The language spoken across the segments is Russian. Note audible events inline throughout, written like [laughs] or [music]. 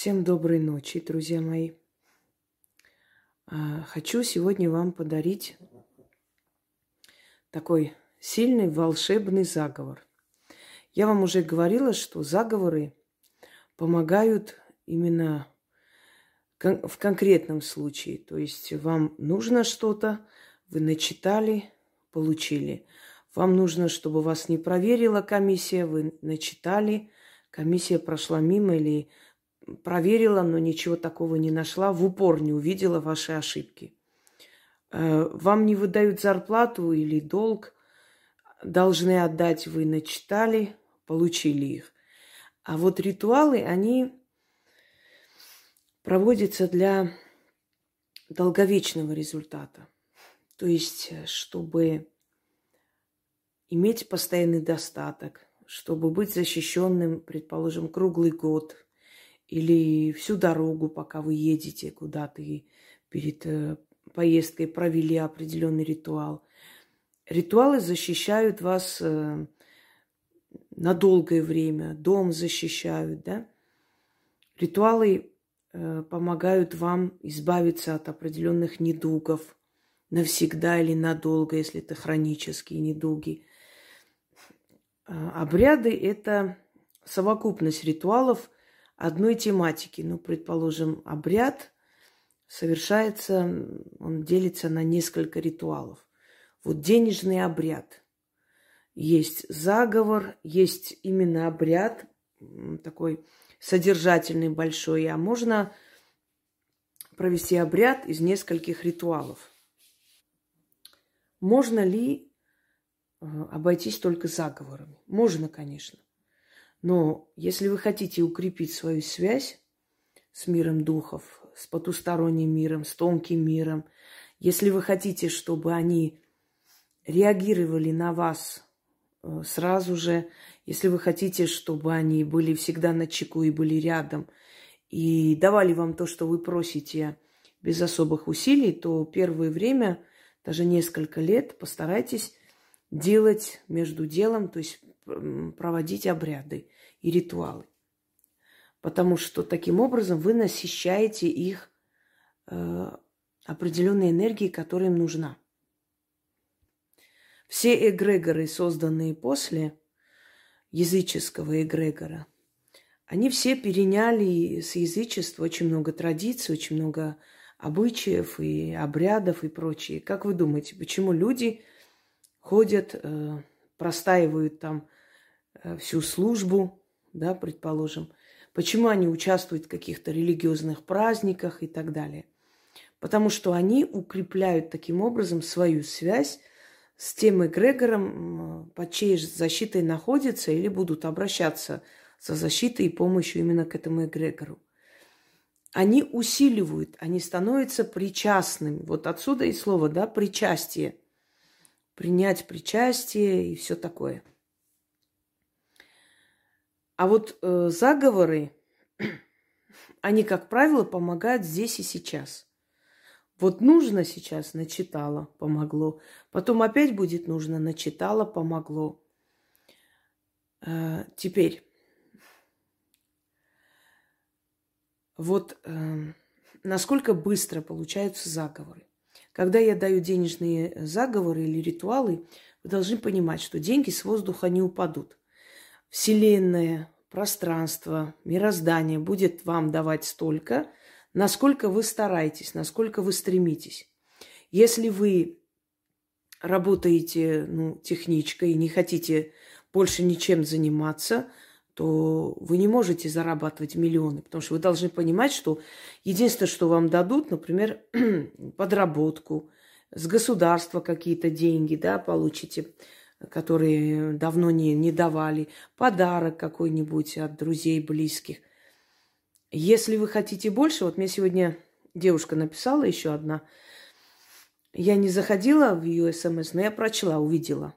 Всем доброй ночи, друзья мои. А, хочу сегодня вам подарить такой сильный волшебный заговор. Я вам уже говорила, что заговоры помогают именно в конкретном случае. То есть вам нужно что-то, вы начитали, получили. Вам нужно, чтобы вас не проверила комиссия, вы начитали, комиссия прошла мимо или проверила, но ничего такого не нашла, в упор не увидела ваши ошибки. Э, вам не выдают зарплату или долг, должны отдать, вы начитали, получили их. А вот ритуалы, они проводятся для долговечного результата. То есть, чтобы иметь постоянный достаток, чтобы быть защищенным, предположим, круглый год – или всю дорогу, пока вы едете куда-то и перед э, поездкой провели определенный ритуал. Ритуалы защищают вас э, на долгое время, дом защищают, да? Ритуалы э, помогают вам избавиться от определенных недугов навсегда или надолго, если это хронические недуги. Обряды – это совокупность ритуалов – одной тематики. Ну, предположим, обряд совершается, он делится на несколько ритуалов. Вот денежный обряд. Есть заговор, есть именно обряд, такой содержательный, большой, а можно провести обряд из нескольких ритуалов. Можно ли э, обойтись только заговорами? Можно, конечно. Но если вы хотите укрепить свою связь с миром духов, с потусторонним миром, с тонким миром, если вы хотите, чтобы они реагировали на вас э, сразу же, если вы хотите, чтобы они были всегда на чеку и были рядом, и давали вам то, что вы просите без особых усилий, то первое время, даже несколько лет, постарайтесь делать между делом, то есть проводить обряды и ритуалы. Потому что таким образом вы насыщаете их э, определенной энергией, которая им нужна. Все эгрегоры, созданные после языческого эгрегора, они все переняли с язычества очень много традиций, очень много обычаев и обрядов и прочее. Как вы думаете, почему люди ходят, э, простаивают там э, всю службу, да, предположим, почему они участвуют в каких-то религиозных праздниках и так далее. Потому что они укрепляют таким образом свою связь с тем эгрегором, под чьей защитой находятся или будут обращаться за защитой и помощью именно к этому эгрегору. Они усиливают, они становятся причастными. Вот отсюда и слово, да, причастие. Принять причастие и все такое – а вот э, заговоры, [clears throat] они, как правило, помогают здесь и сейчас. Вот нужно сейчас, начитала, помогло. Потом опять будет нужно, начитала, помогло. Э, теперь, вот э, насколько быстро получаются заговоры. Когда я даю денежные заговоры или ритуалы, вы должны понимать, что деньги с воздуха не упадут. Вселенная, пространство, мироздание будет вам давать столько, насколько вы стараетесь, насколько вы стремитесь. Если вы работаете ну, техничкой не хотите больше ничем заниматься, то вы не можете зарабатывать миллионы, потому что вы должны понимать, что единственное, что вам дадут, например, [clears throat] подработку, с государства какие-то деньги, да, получите, которые давно не, не давали, подарок какой-нибудь от друзей, близких. Если вы хотите больше, вот мне сегодня девушка написала еще одна, я не заходила в ее смс, но я прочла, увидела.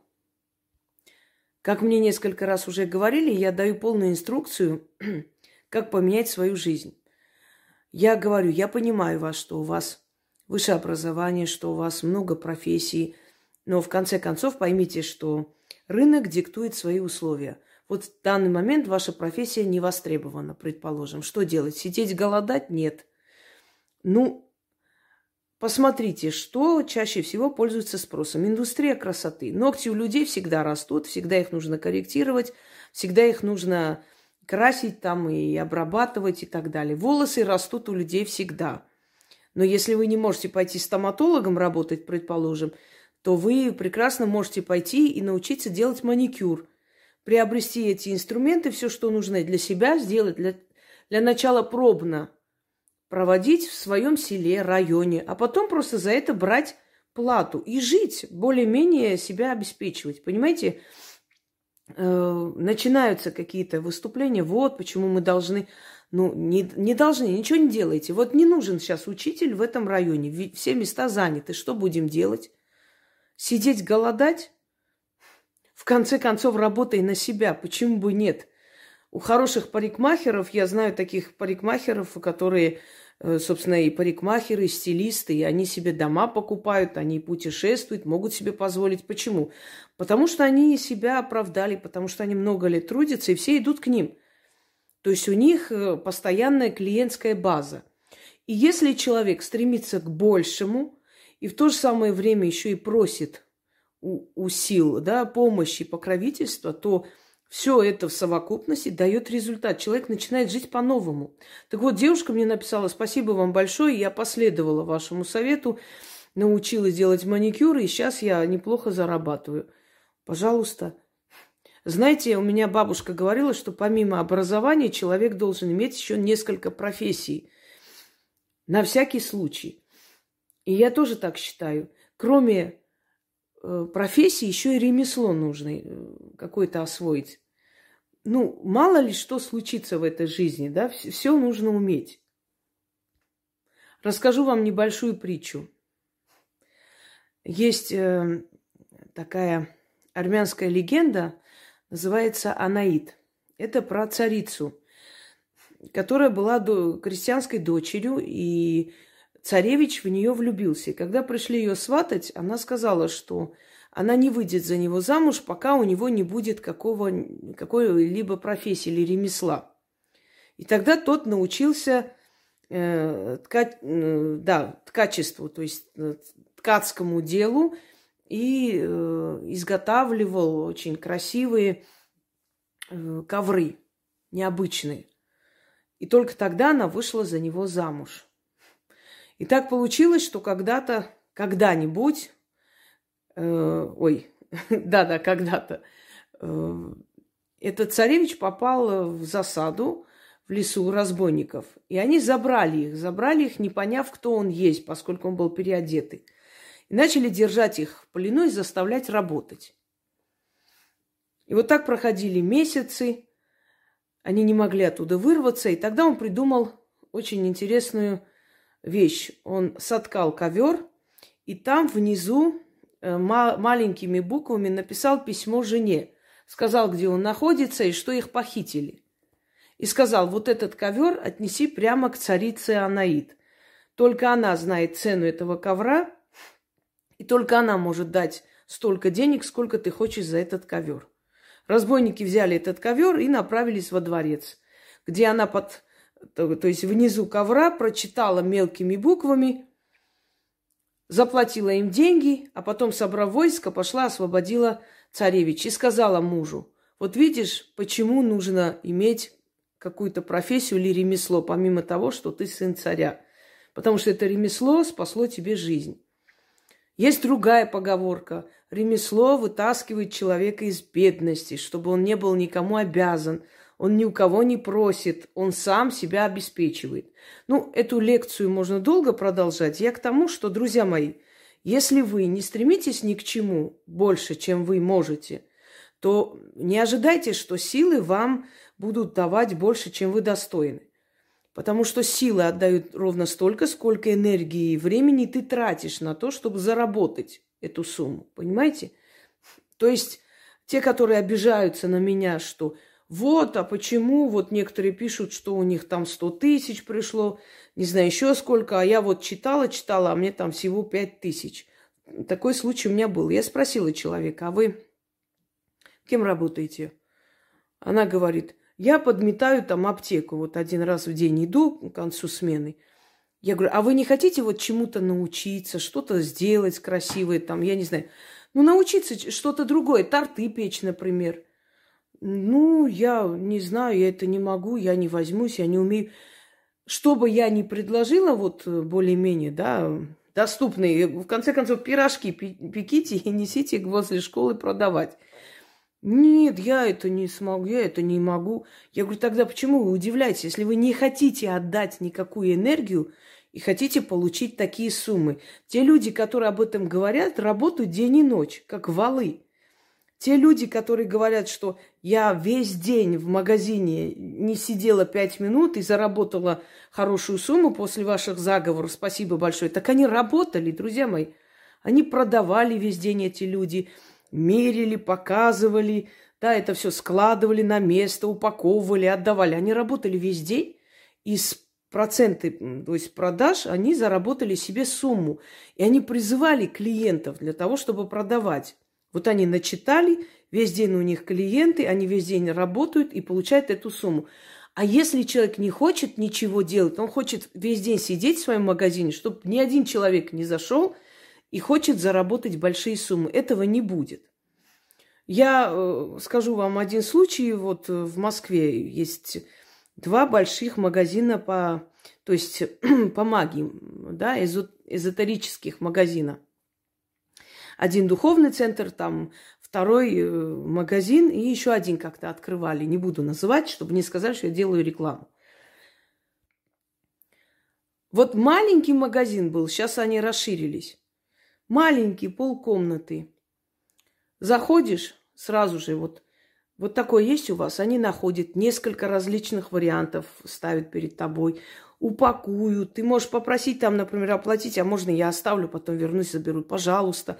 Как мне несколько раз уже говорили, я даю полную инструкцию, [clears throat] как поменять свою жизнь. Я говорю, я понимаю вас, что у вас высшее образование, что у вас много профессий, но в конце концов поймите, что рынок диктует свои условия. Вот в данный момент ваша профессия не востребована, предположим. Что делать? Сидеть, голодать? Нет. Ну, посмотрите, что чаще всего пользуется спросом. Индустрия красоты. Ногти у людей всегда растут, всегда их нужно корректировать, всегда их нужно красить там и обрабатывать и так далее. Волосы растут у людей всегда. Но если вы не можете пойти стоматологом работать, предположим, то вы прекрасно можете пойти и научиться делать маникюр, приобрести эти инструменты, все, что нужно для себя сделать, для, для начала пробно проводить в своем селе, районе, а потом просто за это брать плату и жить, более-менее себя обеспечивать. Понимаете, э, начинаются какие-то выступления, вот почему мы должны, ну, не, не должны, ничего не делайте. Вот не нужен сейчас учитель в этом районе, все места заняты, что будем делать? Сидеть голодать? В конце концов, работай на себя. Почему бы нет? У хороших парикмахеров, я знаю таких парикмахеров, которые, э, собственно, и парикмахеры, и стилисты, и они себе дома покупают, они путешествуют, могут себе позволить. Почему? Потому что они себя оправдали, потому что они много лет трудятся, и все идут к ним. То есть у них э, постоянная клиентская база. И если человек стремится к большему, и в то же самое время еще и просит у, у сил да, помощи, покровительства, то все это в совокупности дает результат. Человек начинает жить по-новому. Так вот, девушка мне написала, спасибо вам большое, я последовала вашему совету, научилась делать маникюры, и сейчас я неплохо зарабатываю. Пожалуйста. Знаете, у меня бабушка говорила, что помимо образования человек должен иметь еще несколько профессий. На всякий случай. И я тоже так считаю. Кроме э, профессии, еще и ремесло нужно э, какое-то освоить. Ну, мало ли что случится в этой жизни, да, все, нужно уметь. Расскажу вам небольшую притчу. Есть э, такая армянская легенда, называется Анаид. Это про царицу, которая была до, крестьянской дочерью, и царевич в нее влюбился. И когда пришли ее сватать, она сказала, что она не выйдет за него замуж, пока у него не будет какого, какой-либо профессии или ремесла. И тогда тот научился э, ткать, э, да, ткачеству, то есть э, ткацкому делу, и э, изготавливал очень красивые э, ковры, необычные. И только тогда она вышла за него замуж. И так получилось, что когда-то, когда-нибудь, э, ой, [laughs] да-да, когда-то, э, этот царевич попал в засаду в лесу разбойников. И они забрали их, забрали их, не поняв, кто он есть, поскольку он был переодетый. И начали держать их в плену и заставлять работать. И вот так проходили месяцы, они не могли оттуда вырваться, и тогда он придумал очень интересную вещь. Он соткал ковер, и там внизу маленькими буквами написал письмо жене. Сказал, где он находится и что их похитили. И сказал, вот этот ковер отнеси прямо к царице Анаид. Только она знает цену этого ковра, и только она может дать столько денег, сколько ты хочешь за этот ковер. Разбойники взяли этот ковер и направились во дворец, где она под то, то есть внизу ковра, прочитала мелкими буквами, заплатила им деньги, а потом, собрав войско, пошла, освободила царевич и сказала мужу, вот видишь, почему нужно иметь какую-то профессию или ремесло, помимо того, что ты сын царя. Потому что это ремесло спасло тебе жизнь. Есть другая поговорка. Ремесло вытаскивает человека из бедности, чтобы он не был никому обязан, он ни у кого не просит, он сам себя обеспечивает. Ну, эту лекцию можно долго продолжать. Я к тому, что, друзья мои, если вы не стремитесь ни к чему больше, чем вы можете, то не ожидайте, что силы вам будут давать больше, чем вы достойны. Потому что силы отдают ровно столько, сколько энергии и времени ты тратишь на то, чтобы заработать эту сумму. Понимаете? То есть те, которые обижаются на меня, что вот, а почему? Вот некоторые пишут, что у них там 100 тысяч пришло, не знаю еще сколько, а я вот читала, читала, а мне там всего 5 тысяч. Такой случай у меня был. Я спросила человека, а вы кем работаете? Она говорит, я подметаю там аптеку, вот один раз в день иду к концу смены. Я говорю, а вы не хотите вот чему-то научиться, что-то сделать красивое, там, я не знаю, ну, научиться что-то другое, торты печь, например. Ну, я не знаю, я это не могу, я не возьмусь, я не умею. Что бы я ни предложила, вот более-менее, да, доступные, в конце концов, пирожки пеките и несите их возле школы продавать. Нет, я это не смогу, я это не могу. Я говорю, тогда почему вы удивляетесь, если вы не хотите отдать никакую энергию и хотите получить такие суммы? Те люди, которые об этом говорят, работают день и ночь, как валы. Те люди, которые говорят, что я весь день в магазине не сидела пять минут и заработала хорошую сумму после ваших заговоров, спасибо большое, так они работали, друзья мои. Они продавали весь день эти люди, мерили, показывали, да, это все складывали на место, упаковывали, отдавали. Они работали весь день, и с проценты, то есть продаж, они заработали себе сумму. И они призывали клиентов для того, чтобы продавать. Вот они начитали, весь день у них клиенты, они весь день работают и получают эту сумму. А если человек не хочет ничего делать, он хочет весь день сидеть в своем магазине, чтобы ни один человек не зашел и хочет заработать большие суммы, этого не будет. Я э, скажу вам один случай. Вот в Москве есть два больших магазина по, то есть [clears throat] по магии, да, эзотерических магазина. Один духовный центр, там второй э, магазин и еще один как-то открывали. Не буду называть, чтобы не сказать, что я делаю рекламу. Вот маленький магазин был, сейчас они расширились. Маленький, полкомнаты. Заходишь, сразу же вот, вот такое есть у вас, они находят несколько различных вариантов, ставят перед тобой, упакуют. Ты можешь попросить там, например, оплатить, а можно я оставлю, потом вернусь, заберу. Пожалуйста.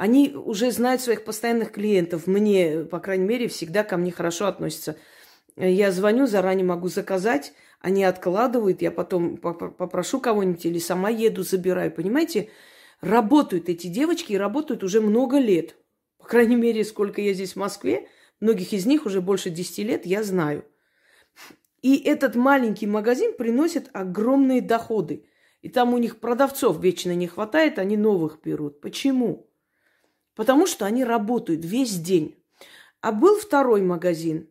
Они уже знают своих постоянных клиентов. Мне, по крайней мере, всегда ко мне хорошо относятся. Я звоню, заранее могу заказать, они откладывают, я потом попрошу кого-нибудь или сама еду, забираю. Понимаете, работают эти девочки и работают уже много лет. По крайней мере, сколько я здесь в Москве, многих из них уже больше 10 лет, я знаю. И этот маленький магазин приносит огромные доходы. И там у них продавцов вечно не хватает, они новых берут. Почему? Потому что они работают весь день. А был второй магазин,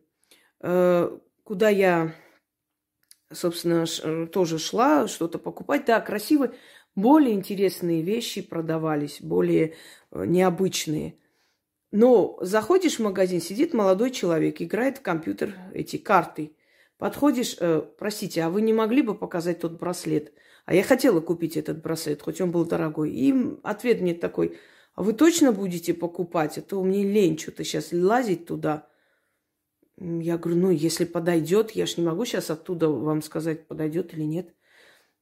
э, куда я, собственно, э, тоже шла что-то покупать. Да, красивые, более интересные вещи продавались, более э, необычные. Но заходишь в магазин, сидит молодой человек, играет в компьютер эти карты. Подходишь, э, простите, а вы не могли бы показать тот браслет? А я хотела купить этот браслет, хоть он был дорогой. И ответ мне такой – а вы точно будете покупать? А то мне лень что-то сейчас лазить туда. Я говорю, ну, если подойдет, я ж не могу сейчас оттуда вам сказать, подойдет или нет.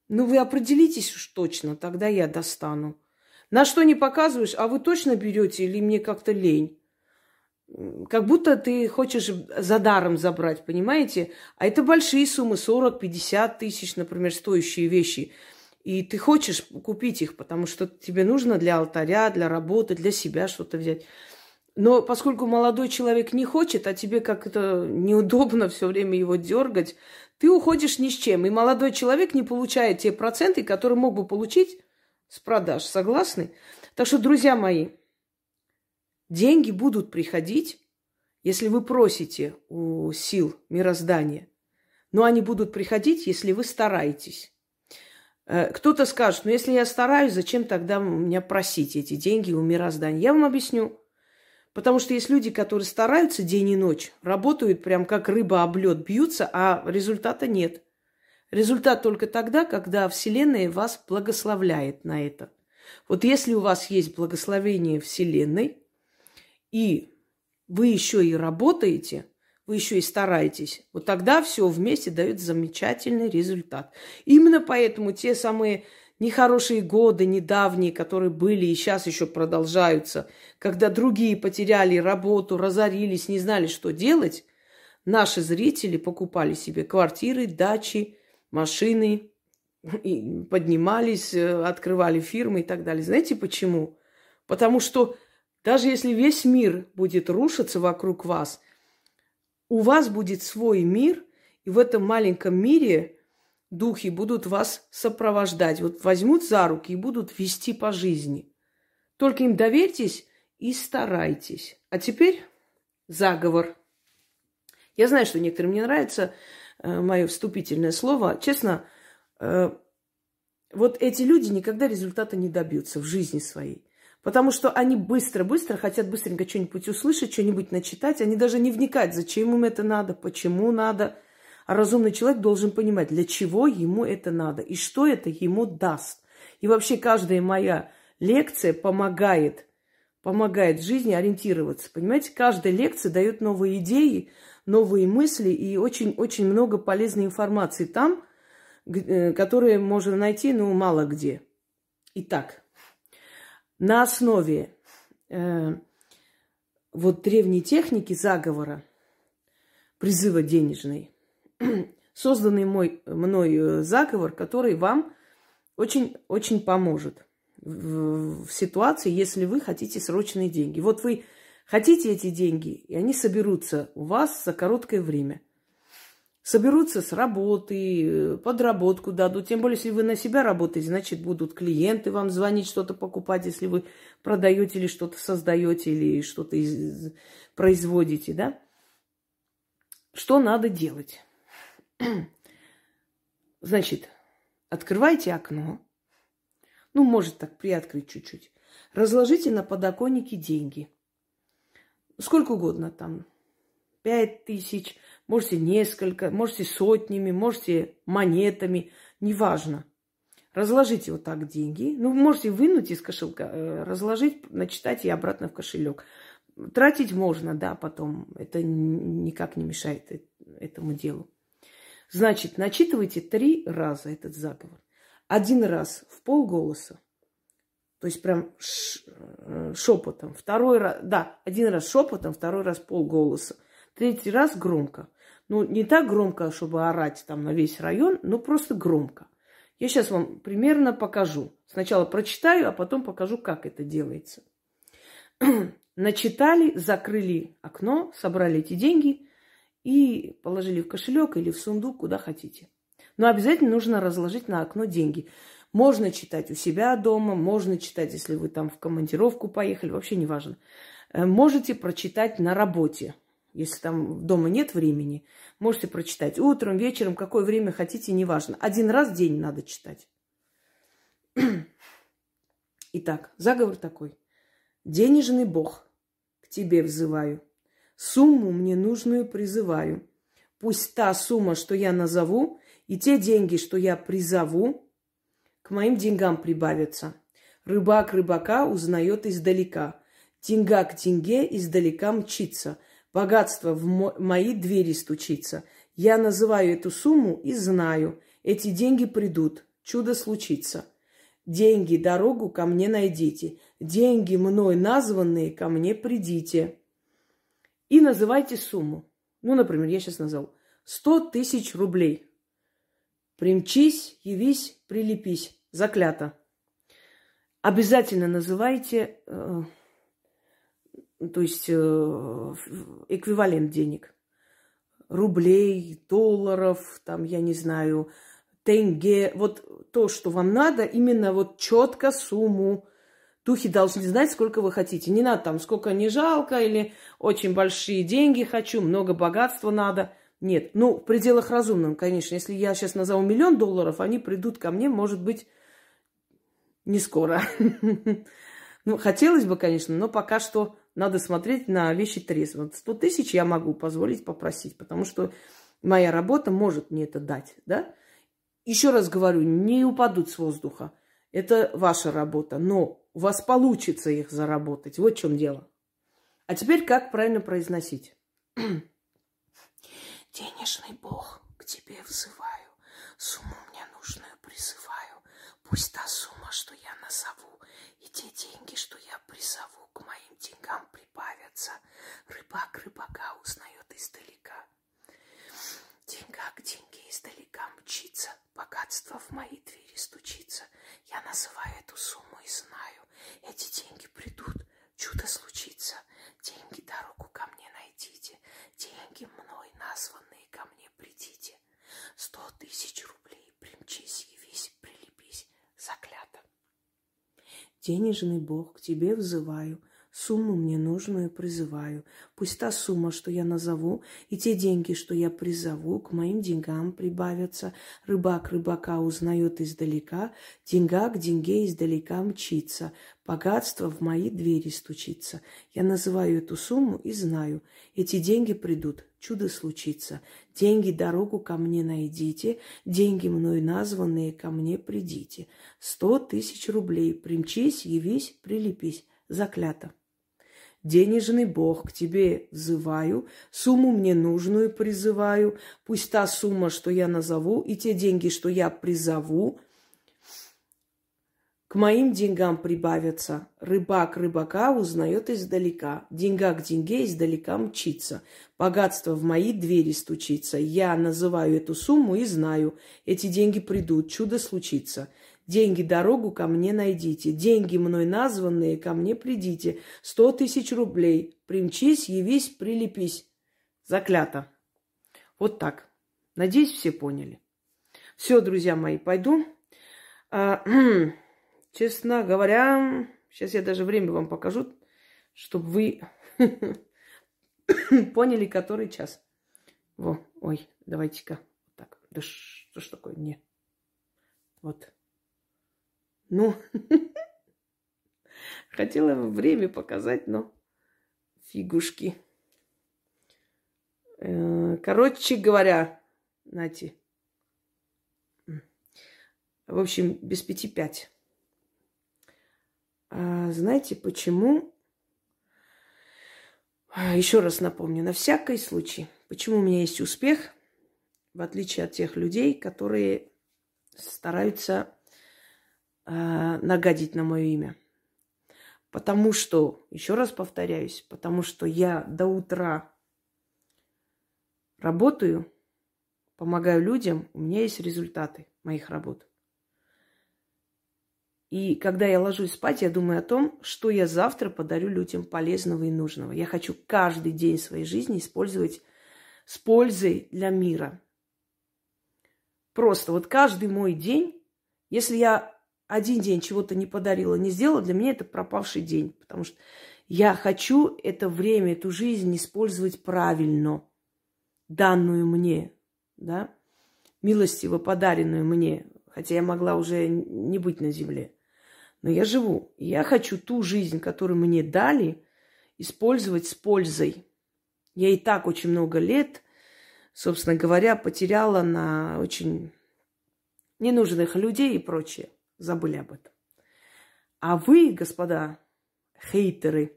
Ну, вы определитесь уж точно, тогда я достану. На что не показываешь, а вы точно берете или мне как-то лень? Как будто ты хочешь за даром забрать, понимаете? А это большие суммы, 40-50 тысяч, например, стоящие вещи – и ты хочешь купить их, потому что тебе нужно для алтаря, для работы, для себя что-то взять. Но поскольку молодой человек не хочет, а тебе как-то неудобно все время его дергать, ты уходишь ни с чем. И молодой человек не получает те проценты, которые мог бы получить с продаж. Согласны? Так что, друзья мои, деньги будут приходить, если вы просите у сил мироздания. Но они будут приходить, если вы стараетесь. Э, кто-то скажет, ну если я стараюсь, зачем тогда меня просить эти деньги у мироздания? Я вам объясню. Потому что есть люди, которые стараются день и ночь, работают прям как рыба об лед, бьются, а результата нет. Результат только тогда, когда Вселенная вас благословляет на это. Вот если у вас есть благословение Вселенной, и вы еще и работаете – вы еще и стараетесь, вот тогда все вместе дает замечательный результат. Именно поэтому те самые нехорошие годы, недавние, которые были и сейчас еще продолжаются, когда другие потеряли работу, разорились, не знали, что делать, наши зрители покупали себе квартиры, дачи, машины, и поднимались, э, открывали фирмы и так далее. Знаете почему? Потому что даже если весь мир будет рушиться вокруг вас – у вас будет свой мир, и в этом маленьком мире духи будут вас сопровождать. Вот возьмут за руки и будут вести по жизни. Только им доверьтесь и старайтесь. А теперь заговор. Я знаю, что некоторым не нравится э, мое вступительное слово. Честно, э, вот эти люди никогда результата не добьются в жизни своей. Потому что они быстро-быстро хотят быстренько что-нибудь услышать, что-нибудь начитать. Они даже не вникают, зачем им это надо, почему надо. А разумный человек должен понимать, для чего ему это надо и что это ему даст. И вообще каждая моя лекция помогает, помогает в жизни ориентироваться. Понимаете, каждая лекция дает новые идеи, новые мысли и очень-очень много полезной информации там, э, которые можно найти, ну, мало где. Итак, на основе э, вот древней техники заговора, призыва денежной, [clears throat] созданный мой, мной э, заговор, который вам очень-очень поможет в, в ситуации, если вы хотите срочные деньги. Вот вы хотите эти деньги, и они соберутся у вас за короткое время – соберутся с работы, подработку дадут. Тем более, если вы на себя работаете, значит, будут клиенты вам звонить, что-то покупать, если вы продаете или что-то создаете, или что-то из... производите, да? Что надо делать? [clears throat] Значит, открывайте окно. Ну, может так приоткрыть чуть-чуть. Разложите на подоконнике деньги. Сколько угодно там. Пять тысяч, можете несколько, можете сотнями, можете монетами, неважно. Разложите вот так деньги. Ну, можете вынуть из кошелька, э, разложить, начитать и обратно в кошелек. Тратить можно, да, потом. Это никак не мешает этому делу. Значит, начитывайте три раза этот заговор. Один раз в полголоса. То есть прям э, шепотом. Второй раз, да, один раз шепотом, второй раз полголоса. Третий раз громко. Ну, не так громко, чтобы орать там на весь район, но просто громко. Я сейчас вам примерно покажу. Сначала прочитаю, а потом покажу, как это делается. [clears throat] Начитали, закрыли окно, собрали эти деньги и положили в кошелек или в сундук, куда хотите. Но обязательно нужно разложить на окно деньги. Можно читать у себя дома, можно читать, если вы там в командировку поехали, вообще не важно. Э, можете прочитать на работе. Если там дома нет времени, можете прочитать утром, вечером, какое время хотите, неважно. Один раз в день надо читать. [clears throat] Итак, заговор такой. Денежный бог, к тебе взываю. Сумму мне нужную призываю. Пусть та сумма, что я назову, и те деньги, что я призову, к моим деньгам прибавятся. Рыбак рыбака узнает издалека. Деньга к деньге издалека мчится – Богатство в мои двери стучится. Я называю эту сумму и знаю, эти деньги придут, чудо случится. Деньги, дорогу ко мне найдите. Деньги, мной названные, ко мне придите. И называйте сумму. Ну, например, я сейчас назвал. Сто тысяч рублей. Примчись, явись, прилепись. Заклято. Обязательно называйте э, то есть э, эквивалент денег. Рублей, долларов, там, я не знаю, тенге. Вот то, что вам надо, именно вот четко сумму. Духи должны знать, сколько вы хотите. Не надо там, сколько не жалко, или очень большие деньги хочу, много богатства надо. Нет, ну, в пределах разумном, конечно. Если я сейчас назову миллион долларов, они придут ко мне, может быть, не скоро. [laughs] Ну, хотелось бы, конечно, но пока что надо смотреть на вещи трезво. Вот 100 тысяч я могу позволить попросить, потому что моя работа может мне это дать, да? Еще раз говорю, не упадут с воздуха. Это ваша работа, но у вас получится их заработать. Вот в чем дело. А теперь как правильно произносить? [clears throat] Денежный бог, к тебе взываю, сумму мне нужную призываю. Пусть та сумма, что я назову, и те деньги, что я призову, к моим сердца. Рыбак рыбака узнает издалека. Деньга к деньге издалека мчится, богатство в мои двери стучится. Я называю эту сумму и знаю, эти деньги придут, чудо случится. Деньги дорогу ко мне найдите, деньги мной названные ко мне придите. Сто тысяч рублей примчись, явись, прилепись, заклято. Денежный бог, к тебе взываю, Сумму мне нужную призываю. Пусть та сумма, что я назову, и те деньги, что я призову, к моим деньгам прибавятся. Рыбак рыбака узнает издалека, деньга к деньге издалека мчится. Богатство в мои двери стучится. Я называю эту сумму и знаю, эти деньги придут, чудо случится. Деньги дорогу ко мне найдите, деньги мной названные ко мне придите. Сто тысяч рублей, примчись, явись, прилепись. Заклято. Денежный Бог, к тебе взываю, сумму мне нужную призываю. Пусть та сумма, что я назову, и те деньги, что я призову, к моим деньгам прибавятся. Рыбак рыбака узнает издалека. Деньга к деньге издалека мчится. Богатство в мои двери стучится. Я называю эту сумму и знаю. Эти деньги придут, чудо случится. Деньги дорогу ко мне найдите. Деньги мной названные ко мне придите. Сто тысяч рублей. Примчись, явись, прилепись. Заклято. Вот так. Надеюсь, все поняли. Все, друзья мои, пойду. А, честно говоря, сейчас я даже время вам покажу, чтобы вы [laughs] поняли, который час. Во, ой, давайте-ка. Так, да что ж такое? Не. Вот. Ну, [laughs] хотела время показать, но фигушки. Э, короче говоря, Нати. В общем, без пяти пять. А знаете, почему? А, Еще раз напомню, на всякий случай, почему у меня есть успех, в отличие от тех людей, которые стараются э, нагадить на мое имя. Потому что, еще раз повторяюсь, потому что я до утра работаю, помогаю людям, у меня есть результаты моих работ. И когда я ложусь спать, я думаю о том, что я завтра подарю людям полезного и нужного. Я хочу каждый день своей жизни использовать с пользой для мира. Просто вот каждый мой день, если я один день чего-то не подарила, не сделала, для меня это пропавший день. Потому что я хочу это время, эту жизнь использовать правильно, данную мне, да, милостиво подаренную мне, хотя я могла уже не быть на земле. Но я живу. Я хочу ту жизнь, которую мне дали, использовать с пользой. Я и так очень много лет, собственно говоря, потеряла на очень ненужных людей и прочее забыли об этом. А вы, господа хейтеры,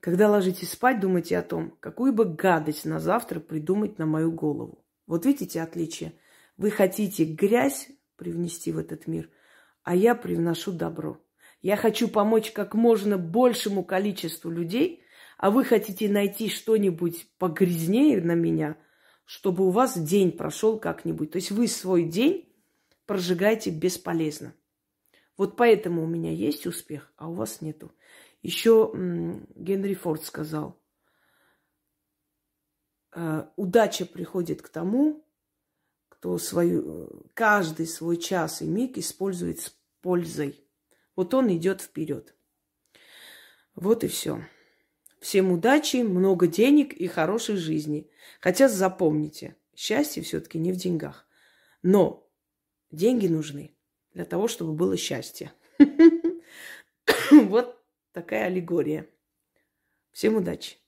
когда ложитесь спать, думайте о том, какую бы гадость на завтра придумать на мою голову. Вот видите отличие? Вы хотите грязь привнести в этот мир, а я привношу добро. Я хочу помочь как можно большему количеству людей, а вы хотите найти что-нибудь погрязнее на меня, чтобы у вас день прошел как-нибудь. То есть вы свой день прожигаете бесполезно. Вот поэтому у меня есть успех, а у вас нету. Еще Генри Форд сказал, «Э, удача приходит к тому, кто свою, каждый свой час и миг использует с пользой. Вот он идет вперед. Вот и все. Всем удачи, много денег и хорошей жизни. Хотя запомните, счастье все-таки не в деньгах. Но Деньги нужны для того, чтобы было счастье. [laughs] Вот такая аллегория. Всем удачи!